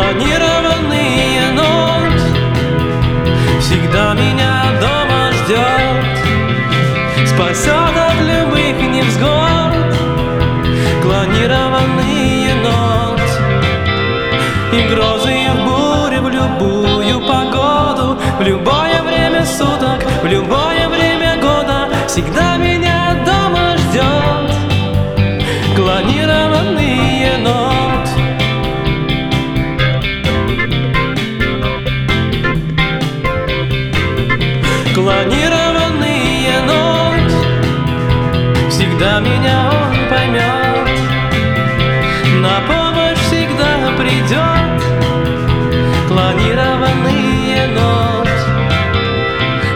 запланированные ночь. Всегда меня дома ждет Спасет от любых невзгод Клонированные нот И грозы, и в в любую погоду В любое время суток, в любое время года. Всегда меня дома ждет Клонированные Клонированный енот Всегда меня он поймет. На помощь всегда придет Клонированный енот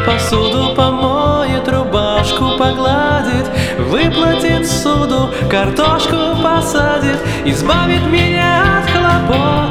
Посуду помоет, рубашку погладит Выплатит суду, картошку посадит Избавит меня от хлопот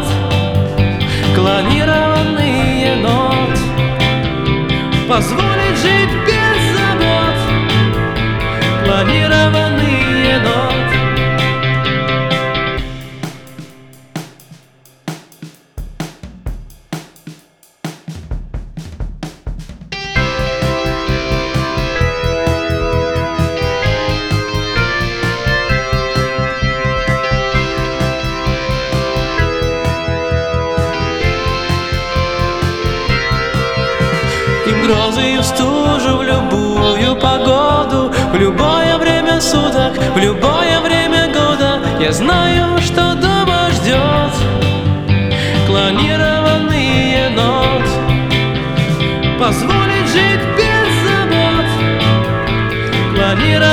В стужу, в любую погоду. В любое время суток, в любое время года Я знаю, что дома ждет Клонированный енот Позволит жить без забот Клонированный